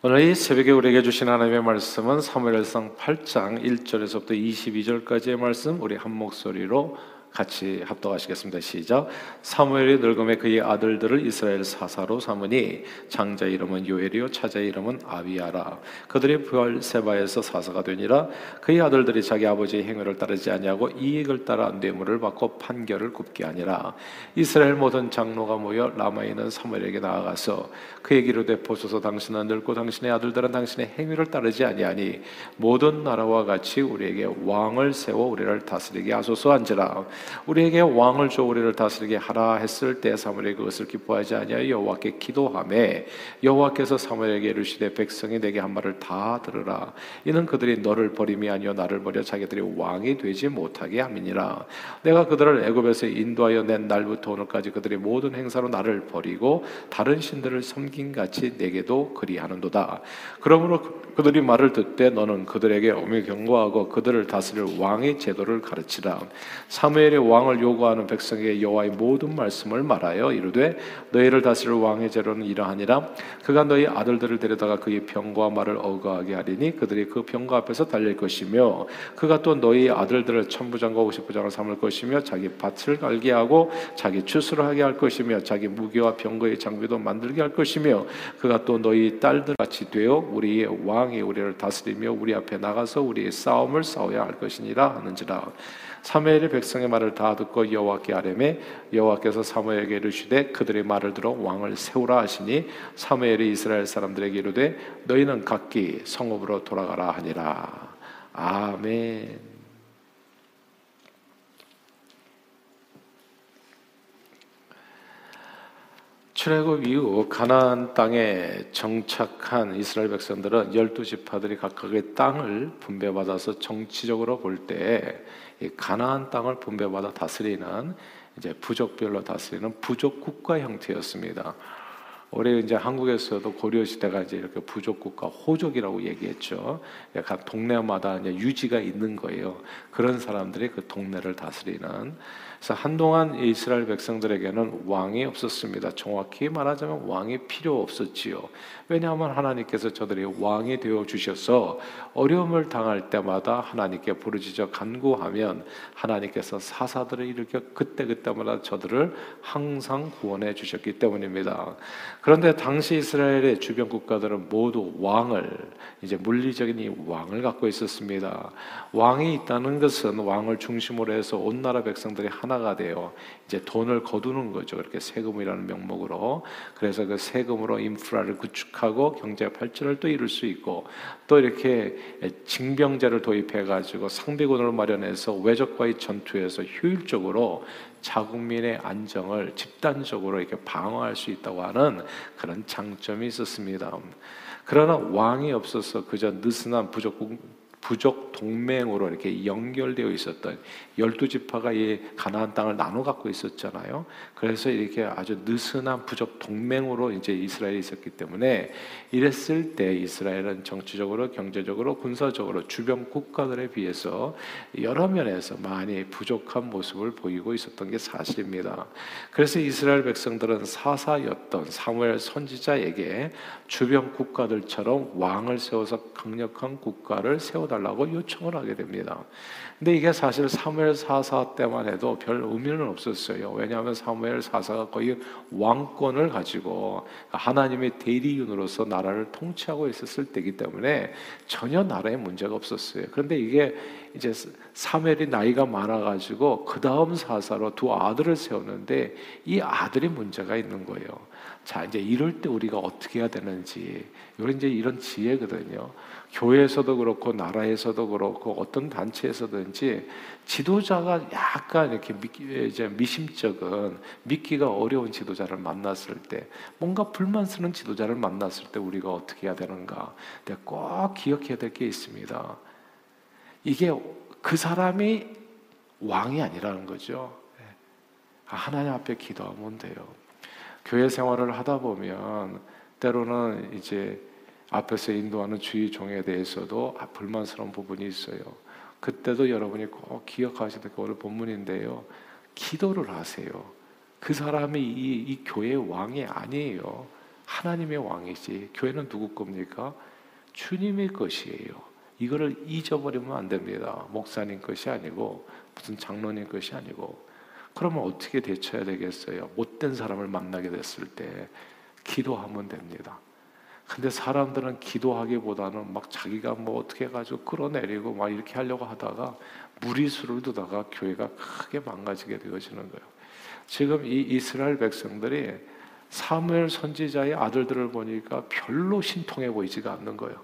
오늘 이 새벽에 우리에게 주신 하나님의 말씀은 사무엘상 8장 1절에서부터 22절까지의 말씀 우리 한 목소리로 같이 합독하시겠습니다. 시작. 사무엘이 늙음에 그의 아들들을 이스라엘 사사로 삼으니 장자 이름은 요엘이요 차자 이름은 아비아라. 그들이 부엘세바에서 사사가 되니라. 그의 아들들이 자기 아버지의 행위를 따르지 아니하고 이익을 따라 뇌물을 받고 판결을 굽게 하니라. 이스라엘 모든 장로가 모여 라마에 있는 사무엘에게 나아가서 그에게 이르되 보소서 당신은 늙고 당신의 아들들은 당신의 행위를 따르지 아니하니 모든 나라와 같이 우리에게 왕을 세워 우리를 다스리게 하소서 한지라. 우리에게 왕을 줘 우리를 다스리게 하라 했을 때 사무엘이 그것을 기뻐하지 아니하여 여호와께 기도하매 여호와께서 사무엘에게 이르시되 백성이 내게 한 말을 다 들으라. 이는 그들이 너를 버림이 아니요 나를 버려 자기들이 왕이 되지 못하게 함이니라. 내가 그들을 애굽에서 인도하여 낸 날부터 오늘까지 그들이 모든 행사로 나를 버리고 다른 신들을 섬긴 같이 내게도 그리하는도다. 그러므로 그들이 말을 듣되 너는 그들에게 오며 경고하고 그들을 다스릴 왕의 제도를 가르치라. 사무엘 이스라엘의 왕을 요구하는 백성에게 여호와의 모든 말씀을 말하여 이르되 너희를 다스릴 왕의 제로는 이러하니라. 그가 너희 아들들을 데려다가 그의 병과 말을 어거하게 하리니 그들이 그 병과 앞에서 달릴 것이며 그가 또 너희 아들들을 천부장과 오십부장을 삼을 것이며 자기 밭을 갈게 하고 자기 추수를 하게 할 것이며 자기 무기와 병거의 장비도 만들게 할 것이며 그가 또 너희 딸들 같이 되어 우리의 왕이 우리를 다스리며 우리 앞에 나가서 우리의 싸움을 싸워야 할 것이니라 하는지라 사무엘이 백성의 말을 다 듣고 여호와께 아뢰매 여호와께서 사무엘에게 이르시되 그들의 말을 들어 왕을 세우라 하시니 사무엘이 이스라엘 사람들에게 이르되 너희는 각기 성읍으로 돌아가라 하니라 아멘. 출애굽 이후 가나안 땅에 정착한 이스라엘 백성들은 열두 지파들이 각각의 땅을 분배받아서 정치적으로 볼 때 가나안 땅을 분배받아 다스리는 이제 부족별로 다스리는 부족 국가 형태였습니다. 올해 이제 한국에서도 고려 시대가 이제 이렇게 부족 국가 호족이라고 얘기했죠. 각 동네마다 이제 유지가 있는 거예요. 그런 사람들이 그 동네를 다스리는 그래서 한동안 이스라엘 백성들에게는 왕이 없었습니다. 정확히 말하자면 왕이 필요 없었지요. 왜냐하면 하나님께서 저들이 왕이 되어 주셔서 어려움을 당할 때마다 하나님께 부르짖어 간구하면 하나님께서 사사들을 일으켜 그때 그때마다 저들을 항상 구원해 주셨기 때문입니다. 그런데 당시 이스라엘의 주변 국가들은 모두 왕을 이제 물리적인 이 왕을 갖고 있었습니다. 왕이 있다는 것은 왕을 중심으로 해서 온 나라 백성들이 하나가 되어 이제 돈을 거두는 거죠. 그렇게 세금이라는 명목으로. 그래서 그 세금으로 인프라를 구축하고 경제 발전을 또 이룰 수 있고 또 이렇게 징병제를 도입해 가지고 상비군을 마련해서 외적과의 전투에서 효율적으로 자국민의 안정을 집단적으로 이렇게 방어할 수 있다고 하는 그런 장점이 있었습니다. 그러나 왕이 없어서 그저 느슨한 부족 부족 동맹으로 이렇게 연결되어 있었던 열두 지파가 이 가나안 땅을 나눠 갖고 있었잖아요. 그래서 이렇게 아주 느슨한 부족 동맹으로 이제 이스라엘이 있었기 때문에 이랬을 때 이스라엘은 정치적으로, 경제적으로, 군사적으로 주변 국가들에 비해서 여러 면에서 많이 부족한 모습을 보이고 있었던 게 사실입니다. 그래서 이스라엘 백성들은 사사였던 사무엘 선지자에게 주변 국가들처럼 왕을 세워서 강력한 국가를 세워달라고 요청을 하게 됩니다. 근데 이게 사실 사무엘 사사 때만 해도 별 의미는 없었어요. 왜냐하면 사무엘 사사가 거의 왕권을 가지고 하나님의 대리인으로서 나라를 통치하고 있었을 때이기 때문에 전혀 나라에 문제가 없었어요. 그런데 이게 이제 사무엘이 나이가 많아가지고 그 다음 사사로 두 아들을 세웠는데 이 아들이 문제가 있는 거예요. 자 이제 이럴 때 우리가 어떻게 해야 되는지 이런 이제 이런 지혜거든요. 교회에서도 그렇고 나라에서도 그렇고 어떤 단체에서든지 지도자가 약간 이렇게 이제 미심쩍은 믿기가 어려운 지도자를 만났을 때 뭔가 불만스러운 지도자를 만났을 때 우리가 어떻게 해야 되는가? 꼭 기억해야 될 게 있습니다. 이게 그 사람이 왕이 아니라는 거죠. 예. 하나님 앞에 기도하면 돼요. 교회 생활을 하다 보면 때로는 이제 앞에서 인도하는 주의 종에 대해서도 아, 불만스러운 부분이 있어요. 그때도 여러분이 꼭 기억하셔야 될 오늘 본문인데요. 기도를 하세요. 그 사람이 이, 이 교회의 왕이 아니에요. 하나님의 왕이지. 교회는 누구 겁니까? 주님의 것이에요. 이거를 잊어버리면 안 됩니다. 목사님 것이 아니고 무슨 장로님 것이 아니고 그러면 어떻게 대처해야 되겠어요? 못된 사람을 만나게 됐을 때 기도하면 됩니다. 근데 사람들은 기도하기보다는 막 자기가 뭐 어떻게 해가지고 끌어내리고 막 이렇게 하려고 하다가 무리수를 두다가 교회가 크게 망가지게 되어지는 거예요. 지금 이 이스라엘 백성들이 사무엘 선지자의 아들들을 보니까 별로 신통해 보이지가 않는 거예요.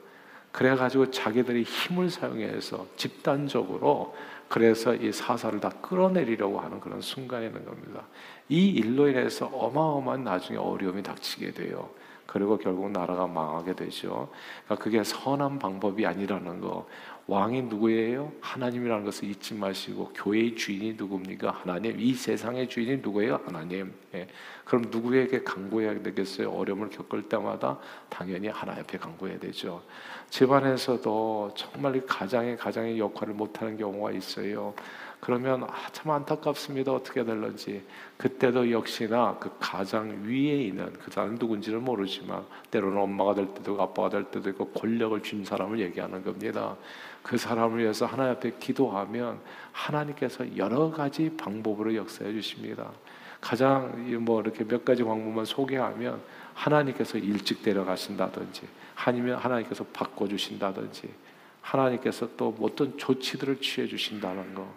그래가지고 자기들이 힘을 사용해서 집단적으로 그래서 이 사사를 다 끌어내리려고 하는 그런 순간이 있는 겁니다. 이 일로 인해서 어마어마한 나중에 어려움이 닥치게 돼요. 그리고 결국 나라가 망하게 되죠. 그러니까 그게 선한 방법이 아니라는 거. 왕이 누구예요? 하나님이라는 것을 잊지 마시고 교회의 주인이 누굽니까? 하나님. 이 세상의 주인이 누구예요? 하나님. 예. 그럼 누구에게 간구해야 되겠어요? 어려움을 겪을 때마다 당연히 하나님 앞에 간구해야 되죠. 집안에서도 정말 가장의 가장의 역할을 못하는 경우가 있어요. 그러면 아, 참 안타깝습니다. 어떻게 될런지. 그때도 역시나 그 가장 위에 있는 그 사람 누군지를 모르지만 때로는 엄마가 될 때도 아빠가 될 때도 있고 권력을 준 사람을 얘기하는 겁니다. 그 사람을 위해서 하나님 앞에 기도하면 하나님께서 여러 가지 방법으로 역사해 주십니다. 가장 뭐 이렇게 몇 가지 방법만 소개하면 하나님께서 일찍 데려가신다든지 아니면 하나님께서 바꿔 주신다든지 하나님께서 또 어떤 조치들을 취해 주신다는 거.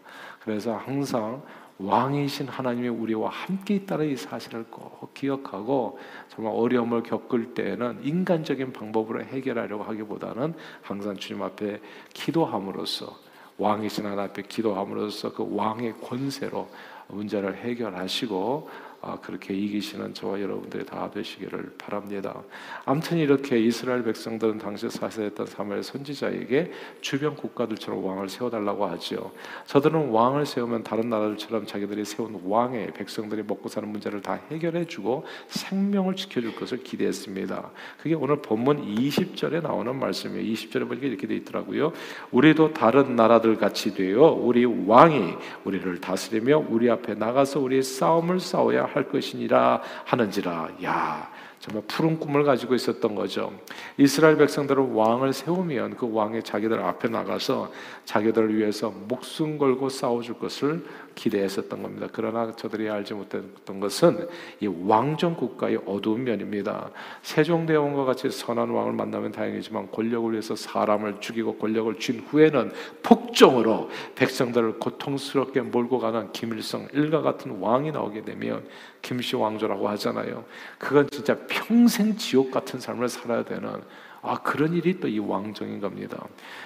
그래서 항상 왕이신 하나님이 우리와 함께 있다는 이 사실을 꼭 기억하고 정말 어려움을 겪을 때에는 인간적인 방법으로 해결하려고 하기보다는 항상 주님 앞에 기도함으로써 왕이신 하나님 앞에 기도함으로써 그 왕의 권세로 문제를 해결하시고 아, 그렇게 이기시는 저와 여러분들이 다 되시기를 바랍니다. 아무튼 이렇게 이스라엘 백성들은 당시 사세했던 사무엘 선지자에게 주변 국가들처럼 왕을 세워달라고 하죠. 저들은 왕을 세우면 다른 나라들처럼 자기들이 세운 왕의 백성들이 먹고 사는 문제를 다 해결해주고 생명을 지켜줄 것을 기대했습니다. 그게 오늘 본문 20절에 나오는 말씀이에요. 20절에 보니까 이렇게 돼 있더라고요. 우리도 다른 나라들 같이 되어 우리 왕이 우리를 다스리며 우리 앞에 나가서 우리 싸움을 싸워야 할 것이니라 하는지라. 야, 정말 푸른 꿈을 가지고 있었던 거죠. 이스라엘 백성들은 왕을 세우면 그 왕의 자기들 앞에 나가서 자기들을 위해서 목숨 걸고 싸워줄 것을 기대했었던 겁니다. 그러나 저들이 알지 못했던 것은 이 왕정 국가의 어두운 면입니다. 세종대왕과 같이 선한 왕을 만나면 다행이지만 권력을 위해서 사람을 죽이고 권력을 쥔 후에는 폭정으로 백성들을 고통스럽게 몰고 가는 김일성 일가 같은 왕이 나오게 되면 김씨 왕조라고 하잖아요. 그건 진짜 평생 지옥 같은 삶을 살아야 되는 아, 그런 일이 또 이 왕정인 겁니다.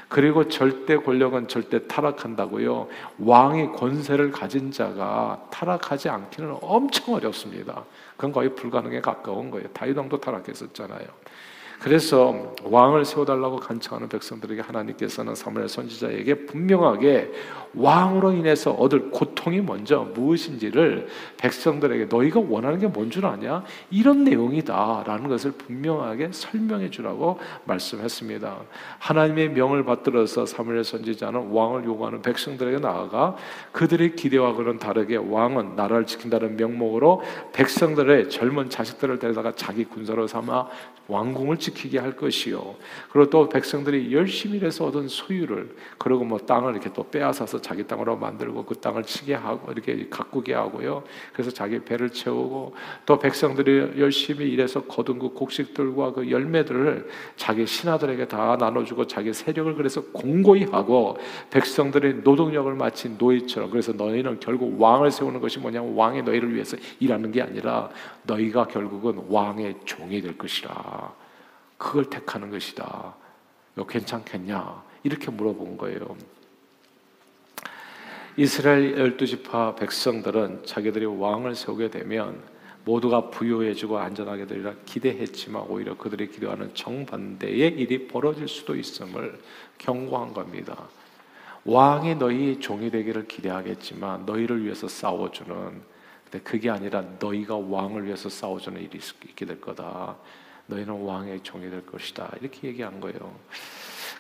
그리고 절대 권력은 절대 타락한다고요. 왕의 권세를 가진 자가 타락하지 않기는 엄청 어렵습니다. 그건 거의 불가능에 가까운 거예요. 다윗왕도 타락했었잖아요. 그래서 왕을 세워달라고 간청하는 백성들에게 하나님께서는 사무엘 선지자에게 분명하게 왕으로 인해서 얻을 고통이 먼저 무엇인지를 백성들에게 너희가 원하는 게 뭔 줄 아냐? 이런 내용이다라는 것을 분명하게 설명해 주라고 말씀했습니다. 하나님의 명을 받들어서 사무엘 선지자는 왕을 요구하는 백성들에게 나아가 그들의 기대와 그런 다르게 왕은 나라를 지킨다는 명목으로 백성들의 젊은 자식들을 데려다가 자기 군사로 삼아 왕궁을 지 키게 할 것이요. 그리고 또 백성들이 열심히 일해서 얻은 소유를 그리고 뭐 땅을 이렇게 또 빼앗아서 자기 땅으로 만들고 그 땅을 치게 하고 이렇게 가꾸게 하고요. 그래서 자기 배를 채우고 또 백성들이 열심히 일해서 거둔 그 곡식들과 그 열매들을 자기 신하들에게 다 나눠주고 자기 세력을 그래서 공고히 하고 백성들의 노동력을 마친 노예처럼 그래서 너희는 결국 왕을 세우는 것이 뭐냐면 왕이 너희를 위해서 일하는 게 아니라 너희가 결국은 왕의 종이 될 것이라. 그걸 택하는 것이다. 너 괜찮겠냐? 이렇게 물어본 거예요. 이스라엘 열두 지파 백성들은 자기들이 왕을 세우게 되면 모두가 부유해지고 안전하게 되리라 기대했지만 오히려 그들이 기대하는 정반대의 일이 벌어질 수도 있음을 경고한 겁니다. 왕이 너희 종이 되기를 기대하겠지만 너희를 위해서 싸워주는 근데 그게 아니라 너희가 왕을 위해서 싸워주는 일이 있게 될 거다. 너희는 왕의 종이 될 것이다. 이렇게 얘기한 거예요.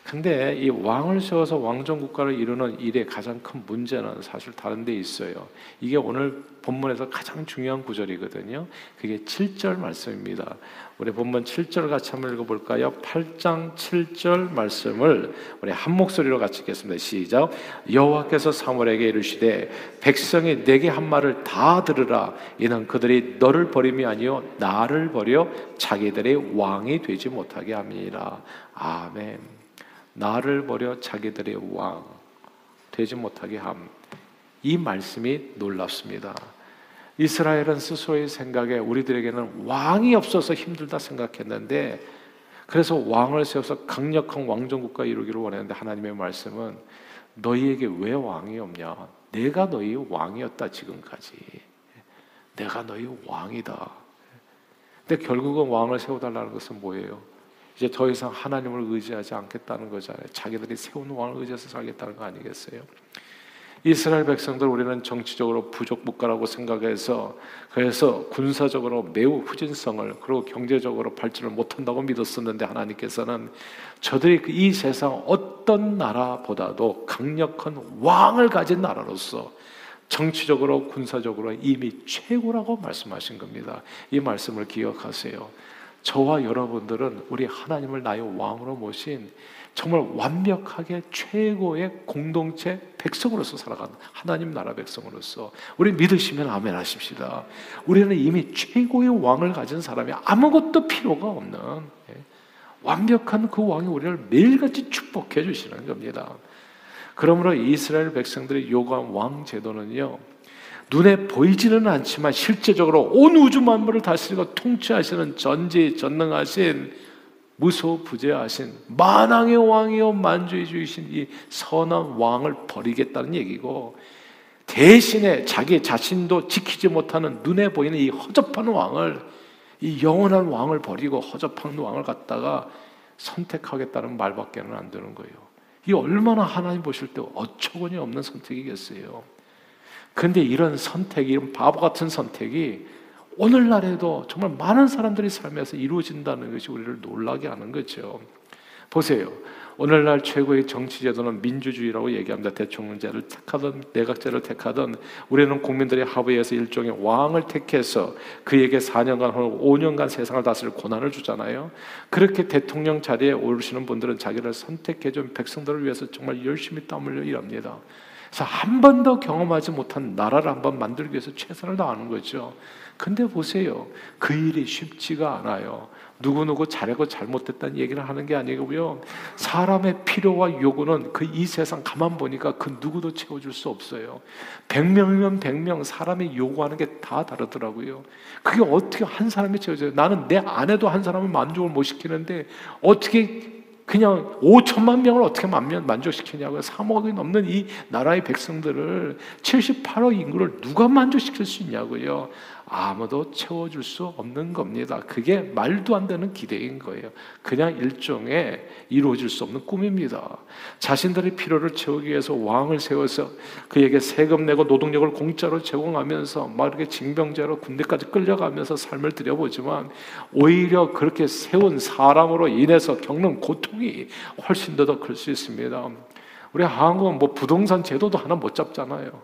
근데 이 왕을 세워서 왕정 국가를 이루는 일의 가장 큰 문제는 사실 다른 데 있어요. 이게 오늘 본문에서 가장 중요한 구절이거든요. 그게 7절 말씀입니다. 우리 본문 7절 같이 한번 읽어 볼까요? 8장 7절 말씀을 우리 한 목소리로 같이 읽겠습니다. 시작. 여호와께서 사무엘에게 이르시되 백성이 내게 한 말을 다 들으라. 이는 그들이 너를 버림이 아니요 나를 버려 자기들의 왕이 되지 못하게 함이라. 아멘. 나를 버려 자기들의 왕 되지 못하게 함. 이 말씀이 놀랍습니다. 이스라엘은 스스로의 생각에 우리들에게는 왕이 없어서 힘들다 생각했는데 그래서 왕을 세워서 강력한 왕정국가 이루기를 원했는데 하나님의 말씀은 너희에게 왜 왕이 없냐? 내가 너희 왕이었다 지금까지. 내가 너희 왕이다. 근데 결국은 왕을 세워달라는 것은 뭐예요? 이제 더 이상 하나님을 의지하지 않겠다는 거잖아요. 자기들이 세운 왕을 의지해서 살겠다는 거 아니겠어요? 이스라엘 백성들 우리는 정치적으로 부족 국가라고 생각해서 그래서 군사적으로 매우 후진성을 그리고 경제적으로 발전을 못한다고 믿었었는데 하나님께서는 저들이 그이 세상 어떤 나라보다도 강력한 왕을 가진 나라로서 정치적으로 군사적으로 이미 최고라고 말씀하신 겁니다. 이 말씀을 기억하세요. 저와 여러분들은 우리 하나님을 나의 왕으로 모신 정말 완벽하게 최고의 공동체 백성으로서 살아가는 하나님 나라 백성으로서 우리 믿으시면 아멘 하십시다. 우리는 이미 최고의 왕을 가진 사람이 아무것도 필요가 없는 예, 완벽한 그 왕이 우리를 매일같이 축복해 주시는 겁니다. 그러므로 이스라엘 백성들이 요구한 왕 제도는요. 눈에 보이지는 않지만 실제적으로 온 우주 만물을 다스리고 통치하시는 전지 전능하신 무소부재하신 만왕의 왕이요 만주의 주이신 이 선한 왕을 버리겠다는 얘기고 대신에 자기 자신도 지키지 못하는 눈에 보이는 이 허접한 왕을 이 영원한 왕을 버리고 허접한 왕을 갖다가 선택하겠다는 말밖에는 안 되는 거예요. 이 얼마나 하나님 보실 때 어처구니 없는 선택이겠어요. 근데 이런 선택이, 이런 바보 같은 선택이 오늘날에도 정말 많은 사람들이 삶에서 이루어진다는 것이 우리를 놀라게 하는 거죠. 보세요. 오늘날 최고의 정치 제도는 민주주의라고 얘기합니다. 대통령제를 택하든 내각제를 택하든 우리는 국민들의 합의해서 일종의 왕을 택해서 그에게 4년간 혹은 5년간 세상을 다스릴 권한을 주잖아요. 그렇게 대통령 자리에 오르시는 분들은 자기를 선택해 준 백성들을 위해서 정말 열심히 땀 흘려 일합니다. 그래서 한 번도 경험하지 못한 나라를 한번 만들기 위해서 최선을 다하는 거죠. 근데 보세요. 그 일이 쉽지가 않아요. 누구누구 잘하고 잘못됐다는 얘기를 하는 게 아니고요. 사람의 필요와 요구는 그 이 세상 가만 보니까 그 누구도 채워줄 수 없어요. 100명이면 100명 사람이 요구하는 게 다 다르더라고요. 그게 어떻게 한 사람이 채워져요? 나는 내 아내도 한 사람을 만족을 못 시키는데 어떻게 그냥 5천만 명을 어떻게 만면 만족시키냐고요. 3억이 넘는 이 나라의 백성들을 78억 인구를 누가 만족시킬 수 있냐고요. 아무도 채워줄 수 없는 겁니다. 그게 말도 안 되는 기대인 거예요. 그냥 일종의 이루어질 수 없는 꿈입니다. 자신들의 필요를 채우기 위해서 왕을 세워서 그에게 세금 내고 노동력을 공짜로 제공하면서 막 이렇게 징병제로 군대까지 끌려가면서 삶을 들여보지만 오히려 그렇게 세운 사람으로 인해서 겪는 고통이 훨씬 더 클 수 있습니다. 우리 한국은 뭐 부동산 제도도 하나 못 잡잖아요.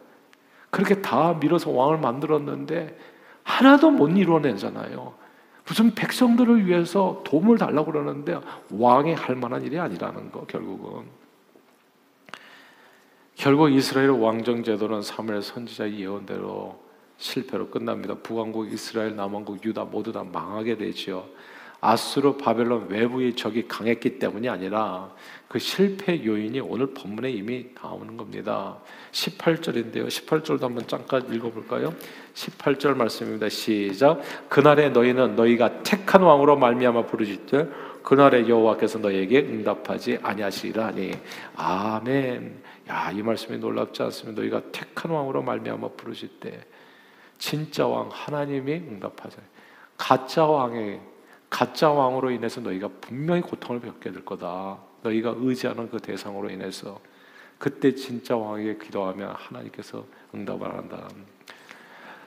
그렇게 다 밀어서 왕을 만들었는데 하나도 못 이루어내잖아요. 무슨 백성들을 위해서 도움을 달라고 그러는데 왕이 할 만한 일이 아니라는 거 결국은 결국 이스라엘 왕정 제도는 사무엘 선지자의 예언대로 실패로 끝납니다. 북왕국 이스라엘, 남왕국 유다 모두 다 망하게 되지요. 아수르 바벨론 외부의 적이 강했기 때문이 아니라 그 실패 요인이 오늘 본문에 이미 나오는 겁니다. 18절인데요. 18절도 한번 잠깐 읽어볼까요? 18절 말씀입니다. 시작. 그날에 너희는 너희가 택한 왕으로 말미암아 부르짖되 그날에 여호와께서 너희에게 응답하지 아니하시리라니. 아멘. 야, 이 말씀이 놀랍지 않습니까? 너희가 택한 왕으로 말미암아 부르짖되 진짜 왕 하나님이 응답하자. 가짜 왕의 가짜 왕으로 인해서 너희가 분명히 고통을 겪게 될 거다. 너희가 의지하는 그 대상으로 인해서 그때 진짜 왕에게 기도하면 하나님께서 응답을 한다.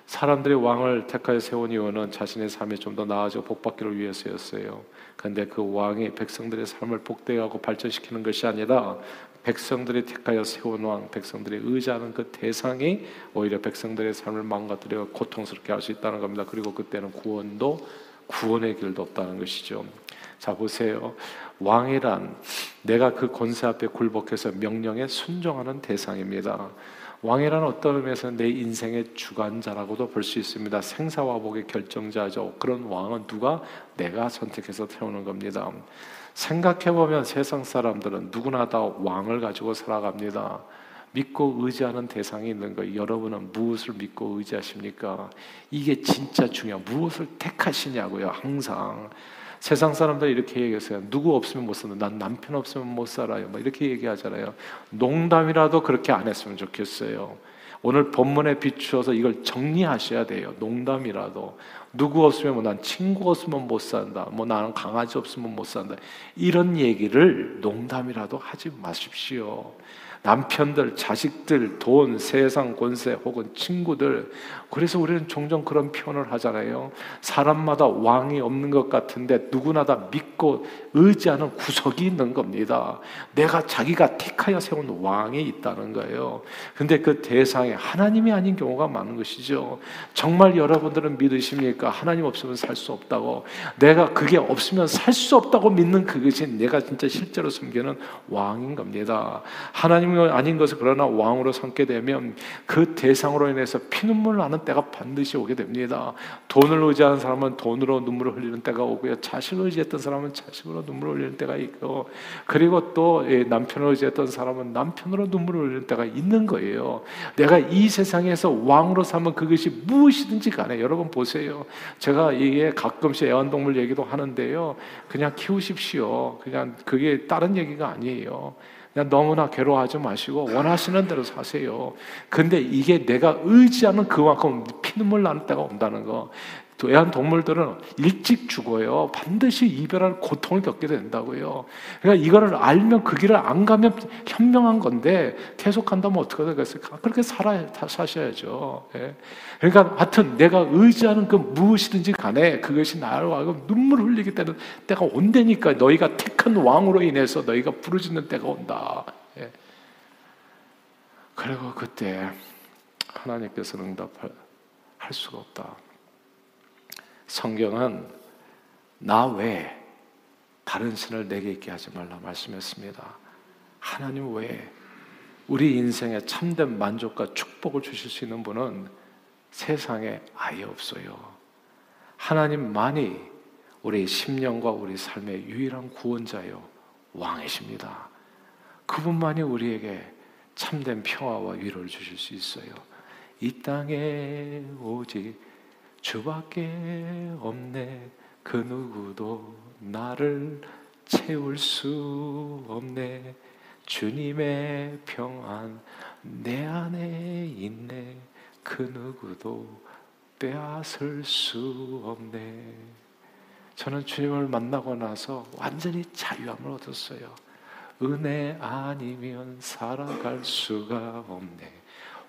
사람들이 왕을 택하여 세운 이유는 자신의 삶이 좀 더 나아지고 복받기를 위해서였어요. 그런데 그 왕이 백성들의 삶을 복되하고 발전시키는 것이 아니라 백성들이 택하여 세운 왕, 백성들이 의지하는 그 대상이 오히려 백성들의 삶을 망가뜨려 고통스럽게 할 수 있다는 겁니다. 그리고 그때는 구원도 구원의 길도 없다는 것이죠. 자 보세요. 왕이란 내가 그 권세 앞에 굴복해서 명령에 순종하는 대상입니다. 왕이란 어떤 의미에서 내 인생의 주관자라고도 볼 수 있습니다. 생사화복의 결정자죠. 그런 왕은 누가 내가 선택해서 태우는 겁니다. 생각해 보면 세상 사람들은 누구나 다 왕을 가지고 살아갑니다. 믿고 의지하는 대상이 있는 거예요. 여러분은 무엇을 믿고 의지하십니까? 이게 진짜 중요 무엇을 택하시냐고요. 항상 세상 사람들 이렇게 얘기했어요. 누구 없으면 못 산다. 난 남편 없으면 못 살아요. 막 이렇게 얘기하잖아요. 농담이라도 그렇게 안 했으면 좋겠어요. 오늘 본문에 비추어서 이걸 정리하셔야 돼요. 농담이라도 누구 없으면 뭐 난 친구 없으면 못 산다. 뭐 나는 강아지 없으면 못 산다. 이런 얘기를 농담이라도 하지 마십시오. 남편들, 자식들, 돈, 세상 권세 혹은 친구들. 그래서 우리는 종종 그런 표현을 하잖아요. 사람마다 왕이 없는 것 같은데 누구나 다 믿고 의지하는 구석이 있는 겁니다. 내가 자기가 택하여 세운 왕이 있다는 거예요. 근데 그 대상에 하나님이 아닌 경우가 많은 것이죠. 정말 여러분들은 믿으십니까? 하나님 없으면 살 수 없다고. 내가 그게 없으면 살 수 없다고 믿는 그것이 내가 진짜 실제로 섬기는 왕인 겁니다. 하나님 아닌 것을 그러나 왕으로 삼게 되면 그 대상으로 인해서 피눈물 나는 때가 반드시 오게 됩니다. 돈을 의지하는 사람은 돈으로 눈물을 흘리는 때가 오고요. 자식을 의지했던 사람은 자식으로 눈물을 흘리는 때가 있고 그리고 또 남편을 의지했던 사람은 남편으로 눈물을 흘리는 때가 있는 거예요. 내가 이 세상에서 왕으로 삼은 그것이 무엇이든지 간에 여러분 보세요. 제가 이게 가끔씩 애완동물 얘기도 하는데요. 그냥 키우십시오. 그냥 그게 다른 얘기가 아니에요. 그냥 너무나 괴로워하지 마시고 원하시는 대로 사세요. 근데 이게 내가 의지하는 그만큼 피눈물 나는 때가 온다는 거. 애완동물들은 일찍 죽어요. 반드시 이별할 고통을 겪게 된다고요. 그러니까 이거를 알면 그 길을 안 가면 현명한 건데 계속 간다면 어떻게 되겠어요? 그렇게 살아 사셔야죠. 예. 그러니까 하여튼 내가 의지하는 그 무엇이든지 간에 그것이 하고 눈물 흘리게 되는 때가 온다니까 너희가 택한 왕으로 인해서 너희가 부르짖는 때가 온다. 예. 그리고 그때 하나님께서는 응답할 수가 없다. 성경은 나 외에 다른 신을 내게 있게 하지 말라 말씀했습니다. 하나님 외에 우리 인생에 참된 만족과 축복을 주실 수 있는 분은 세상에 아예 없어요. 하나님만이 우리 심령과 우리 삶의 유일한 구원자요 왕이십니다. 그분만이 우리에게 참된 평화와 위로를 주실 수 있어요. 이 땅에 오직 주밖에 없네. 그 누구도 나를 채울 수 없네. 주님의 평안 내 안에 있네. 그 누구도 빼앗을 수 없네. 저는 주님을 만나고 나서 완전히 자유함을 얻었어요. 은혜 아니면 살아갈 수가 없네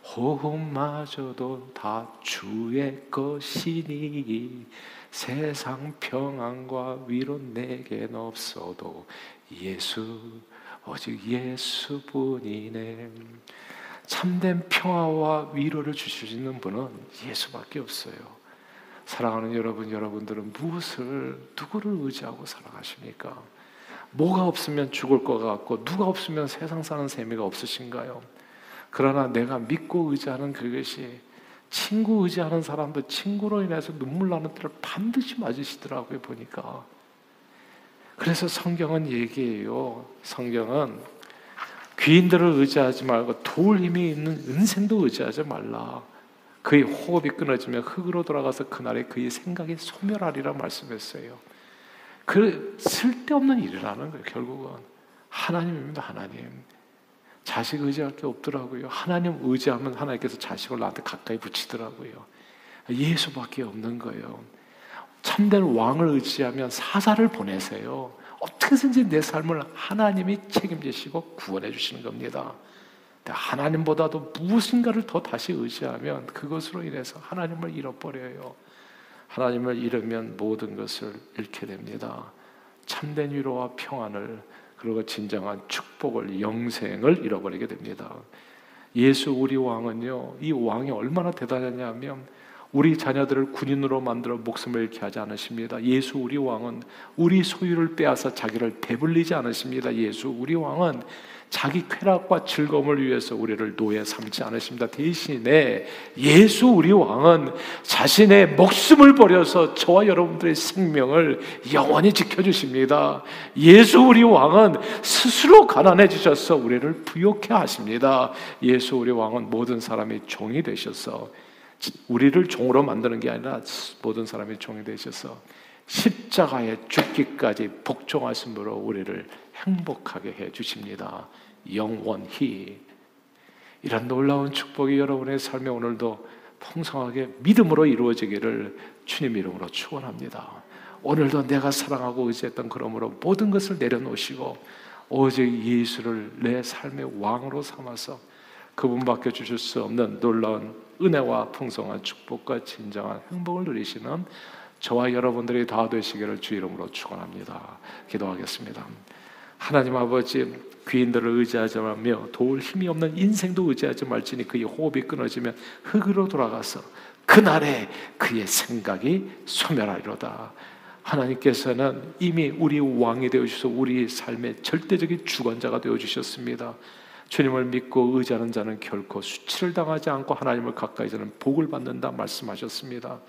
호흡마저도 다 주의 것이니 세상 평안과 위로 내겐 없어도 예수 오직 예수뿐이네 참된 평화와 위로를 주실 수 있는 분은 예수밖에 없어요. 사랑하는 여러분, 여러분들은 무엇을 누구를 의지하고 살아가십니까? 뭐가 없으면 죽을 것 같고 누가 없으면 세상 사는 재미가 없으신가요? 그러나 내가 믿고 의지하는 그것이 친구 의지하는 사람도 친구로 인해서 눈물 나는 때를 반드시 맞으시더라고요, 보니까. 그래서 성경은 얘기해요. 성경은 귀인들을 의지하지 말고 도울 힘이 있는 은생도 의지하지 말라. 그의 호흡이 끊어지면 흙으로 돌아가서 그날에 그의 생각이 소멸하리라 말씀했어요. 그 쓸데없는 일이라는 거예요, 결국은. 하나님입니다, 하나님. 자식 의지할 게 없더라고요. 하나님 의지하면 하나님께서 자식을 나한테 가까이 붙이더라고요. 예수밖에 없는 거예요. 참된 왕을 의지하면 사사를 보내세요. 어떻게든지 내 삶을 하나님이 책임지시고 구원해 주시는 겁니다. 하나님보다도 무엇인가를 더 다시 의지하면 그것으로 인해서 하나님을 잃어버려요. 하나님을 잃으면 모든 것을 잃게 됩니다. 참된 위로와 평안을 그리고 진정한 축복을 영생을 잃어버리게 됩니다. 예수 우리 왕은요, 이 왕이 얼마나 대단하냐면 우리 자녀들을 군인으로 만들어 목숨을 잃게 하지 않으십니다. 예수 우리 왕은 우리 소유를 빼앗아 자기를 배불리지 않으십니다. 예수 우리 왕은 자기 쾌락과 즐거움을 위해서 우리를 노예 삼지 않으십니다. 대신에 예수 우리 왕은 자신의 목숨을 버려서 저와 여러분들의 생명을 영원히 지켜주십니다. 예수 우리 왕은 스스로 가난해지셔서 우리를 부욕해 하십니다. 예수 우리 왕은 모든 사람이 종이 되셔서 우리를 종으로 만드는 게 아니라 모든 사람이 종이 되셔서 십자가에 죽기까지 복종하심으로 우리를 행복하게 해 주십니다. 영원히 이런 놀라운 축복이 여러분의 삶에 오늘도 풍성하게 믿음으로 이루어지기를 주님 이름으로 축원합니다. 오늘도 내가 사랑하고 의지했던 그러므로 모든 것을 내려놓으시고 오직 예수를 내 삶의 왕으로 삼아서 그분밖에 주실 수 없는 놀라운 은혜와 풍성한 축복과 진정한 행복을 누리시는 저와 여러분들이 다 되시기를 주 이름으로 축원합니다. 기도하겠습니다. 하나님 아버지 귀인들을 의지하자며 도울 힘이 없는 인생도 의지하지 말지니 그의 호흡이 끊어지면 흙으로 돌아가서 그날에 그의 생각이 소멸하리로다. 하나님께서는 이미 우리 왕이 되어 주셔서 우리 삶의 절대적인 주관자가 되어 주셨습니다. 주님을 믿고 의지하는 자는 결코 수치를 당하지 않고 하나님을 가까이 자는 복을 받는다 말씀하셨습니다.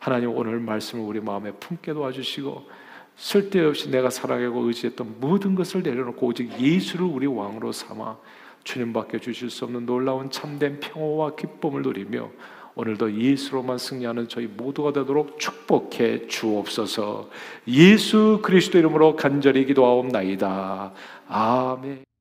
하나님 오늘 말씀을 우리 마음에 품게 도와주시고 쓸데없이 내가 사랑하고 의지했던 모든 것을 내려놓고 오직 예수를 우리 왕으로 삼아 주님밖에 주실 수 없는 놀라운 참된 평화와 기쁨을 누리며 오늘도 예수로만 승리하는 저희 모두가 되도록 축복해 주옵소서. 예수 그리스도 이름으로 간절히 기도하옵나이다. 아멘.